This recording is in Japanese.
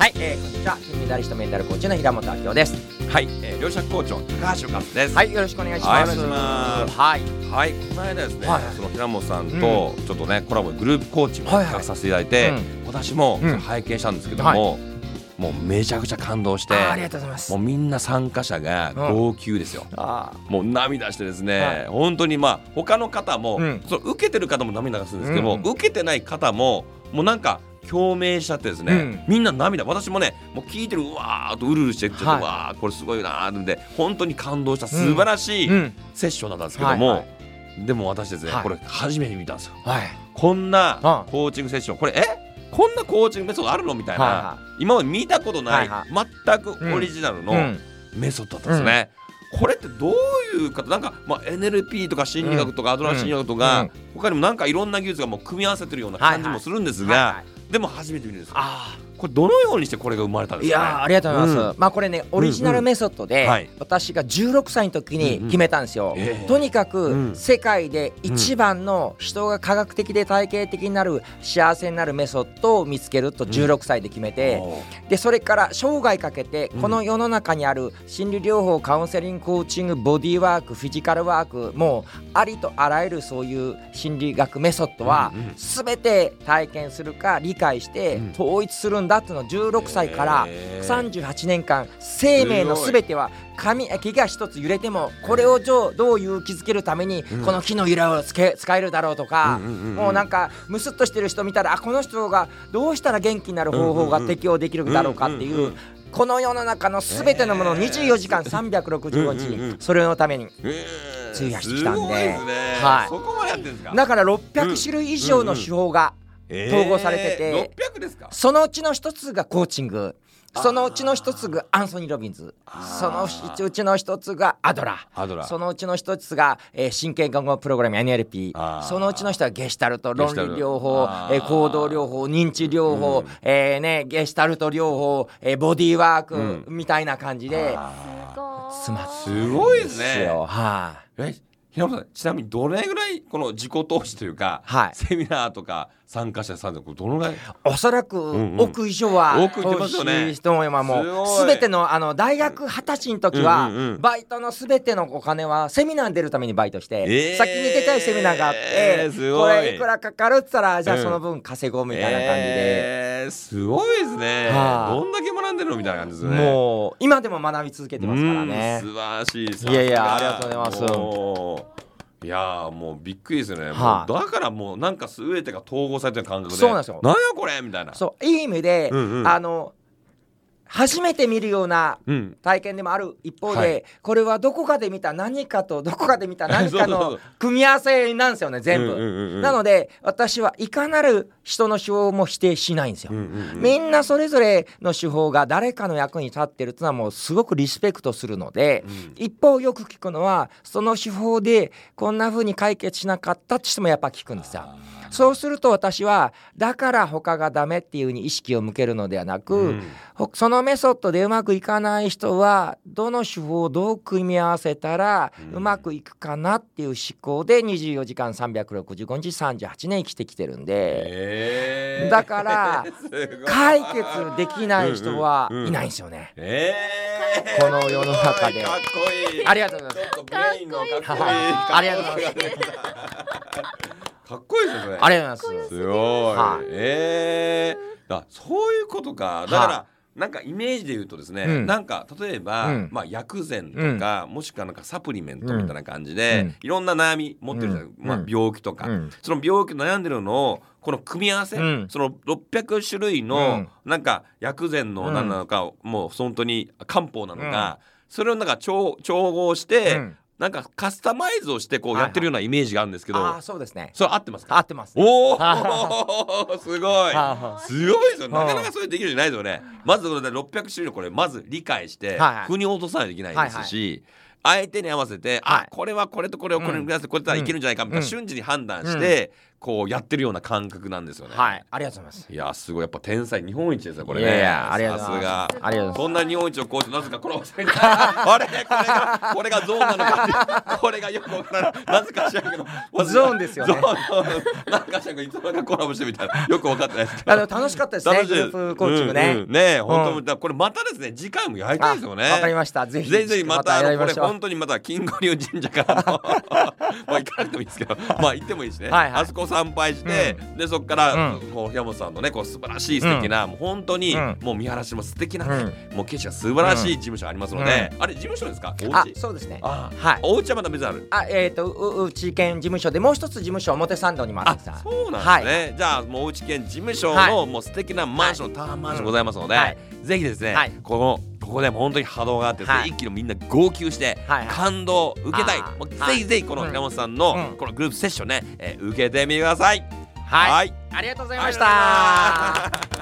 はい、えー、こんにちは。金メダリストメンタルコーチの平本明夫です。はい、えー、両者コーチの高橋和です。はいよろしくお願いします。はいはい。はい、この間ですね、はいその平本さんとちょっとね、コラボでグループコーチングをはいはい。させていただいて、うん。私もうん。拝見したんですけども、もうめちゃくちゃ感動して、ありがとうございます。もうみんな参加者が号泣ですよ。あもう涙してですね、はい。本当にまあ他の方も、うん。その受けてる方も涙がするんですけども、うんうん。受けてない方ももうなんか共鳴しちゃってですね、うん。みんな涙私もねもう聞いてるうわーっとうるうるしてちょっと、はい。うわーこれすごいなーってんで本当に感動した素晴らしいうん。セッションだったんですけども、はいはでも私ですね、はい。これ初めて見たんですよ。はい。こんなあコーチングセッションこれえ？こんなコーチングメソッドあるの？みたいな、はいは今まで見たことない、はい全くオリジナルの、うん。メソッドだったんですね。これってどういう方なんか、まあ、NLP とか心理学とかアドラー心理学とか、うん。他にもなんかいろんな技術がもう組み合わせてるような感じもするんですが、はいはいでも初めて見るんですよ。あこれどのようにしてこれが生まれたんーいですか、ね、やーありがとうございます、うまあこれねオリジナルメソッドで、うん。はい。私が16歳の時に決めたんですよ、うんうんええとにかくうん。世界で一番の人が科学的で体系的になる幸せになるメソッドを見つけると16歳で決めて、おー。でそれから生涯かけてうんこの世の中にある心理療法カウンセリングコーチングボディーワークフィジカルワークもうありとあらゆるそういう心理学メソッドはうんうん。全て体験するか理解してうん。統一するんだっていうのを16歳からへー。38年間生命の全ては紙木が一つ揺れてもこれをどう勇気づけるためにうん。この木の揺れをつけ使えるだろうとかもうなんかムスッとしてる人見たらあこの人がどうしたら元気になる方法が適用できるだろうかっていうこの世の中の全てのものを24時間365うんうんうん。日それのためにえー。費やしてきたんで。はい。だから600種類以上の手法が統合されてて。えー、600ですか？そのうちの一つがコーチング。そのうちの一つがアンソニー・ロビンズ。そのうちの一つがアドラアドラー。そのうちの一つが、えー神経言語プログラム NLP そのうちの人はゲシュタルト論理療法えー行動療法認知療法、うん。えーね、ゲシュタルト療法、えーボディーワーク、うん。みたいな感じで。あ詰まってすごいですね。よはい、平本さんちなみにどれぐらいこの自己投資というか、はい。セミナーとか参加者さんでこれどのぐらい？おそらくんうん。億以上は億いってますよね。投資人も今もう全てのあの大学二十歳の時は、うんうんうん。バイトの全てのお金はセミナーに出るためにバイトして、えー。先に出たいセミナーがあって、すごい。これいくらかかるって言ったらじゃあうん。その分稼ごうみたいな感じで、えー、すごいですね、はい。どんだけでるのみたいな感じですね。もう今でも学び続けてますからね。うん素晴らしいいやいやありがとうございます。いやーもうびっくりですよね、はい。もうだからもうなんか全てが統合されてる感覚で。そうなんですよ。なんやこれみたいな。そういい意味で、うんうん。あの初めて見るようなうん。体験でもある一方で、はい。これはどこかで見た何かとどこかで見た 何かのう組み合わせなんですよね全部、うんうんうん。うんなので私はいかなる人の手法も否定しないんですよ、うんうんうん。みんなそれぞれの手法が誰かの役に立ってるっていうのはもうすごくリスペクトするので、うん。一方よく聞くのはその手法でこんな風に解決しなかったって人もやっぱ聞くんですよ。そうすると私はだから他がダメっていう風に意識を向けるのではなく、うん。ほそのメソッドでうまくいかない人はどの手法をどう組み合わせたらうまくいくかなっていう思考で24時間365日38年生きてきてるんで。えー。だから解決できない人はいないんですよね。えー。この世の中で。かっこいい。ありがとうございます。ありがとうございかっこいいですよそれありがとうございます。すごい、はい。えー、だそういうことか。だから、はなんかイメージで言うとですね、うん。なんか例えば、うん。まあ、薬膳とか、もしくはなんかサプリメントみたいな感じで、うん。いろんな悩み持ってるじゃない、まあうん。うん、病気とか、うん。その病気悩んでるのをこの組み合わせ、うん。その600種類うのん。なんか薬膳の何なのか、もう本当に漢方なのか、それをなんか調調合して、うんなんかカスタマイズをしてこうはいはい。やってるようなイメージがあるんですけど、ああそうですね。それ合ってますか？合ってます。おおは すごい。はすごいですよ。はないかなかそういうのできるじゃないですよね。まずこれで600種類のこれまず理解してはいはい。腑に落とさないといけないですし相手に合わせて、はい。あこれはこれとこれをこれに合わせてこれたらいけるんじゃないかみたいな、うん。瞬時に判断して、こうやってるような感覚なんですよね。はい。ありがとうございます。いやすごい。やっぱ天才日本一ですよこれね。いやいやありがとうございます。さすが。ありがとうございます。そんな日本一をこうしてなぜかコラボしてみた。あれこれがこれがゾーンなのかこれがよくわからない。なぜか知らんけど。ゾーンですよね。ゾーンなんか知らんけどいつの間にかコラボしてみたいなよく分かってないです楽しかったですね。グループコーチングね、うんうんね本当、これまたですね次回もやりたいですよね。あわかりました。ぜひぜひまたこれ本当にまた金吾流神社からの まあ行かなくてもいいですけどまあ行ってもいいしね、はいはい。あそこ参拝して、でそこから、うん。こう山本さんのねこう素晴らしい素敵な、もう本当に、うん。もう見晴らしも素敵なね、うん。もう景色が素晴らしい事務所ありますので、あれ事務所ですか？おあ家？そうですね。あはい。お家はまだ別にある？あえっ、とううち県事務所でもう一つ事務所表参道にもあるあんです。よそうなんですね、じゃあもうおうち兼事務所の、はもう素敵なマンション、タワーマンションございますので、はい。ぜひですね、はい。このここでも本当に波動があってはい。一気にみんな号泣して、はいはい。感動を受けたい。もうはいぜひぜひこのうん。山本さんの、うん。このグループセッションね、えー受けてみてください。はい、はい。ありがとうございました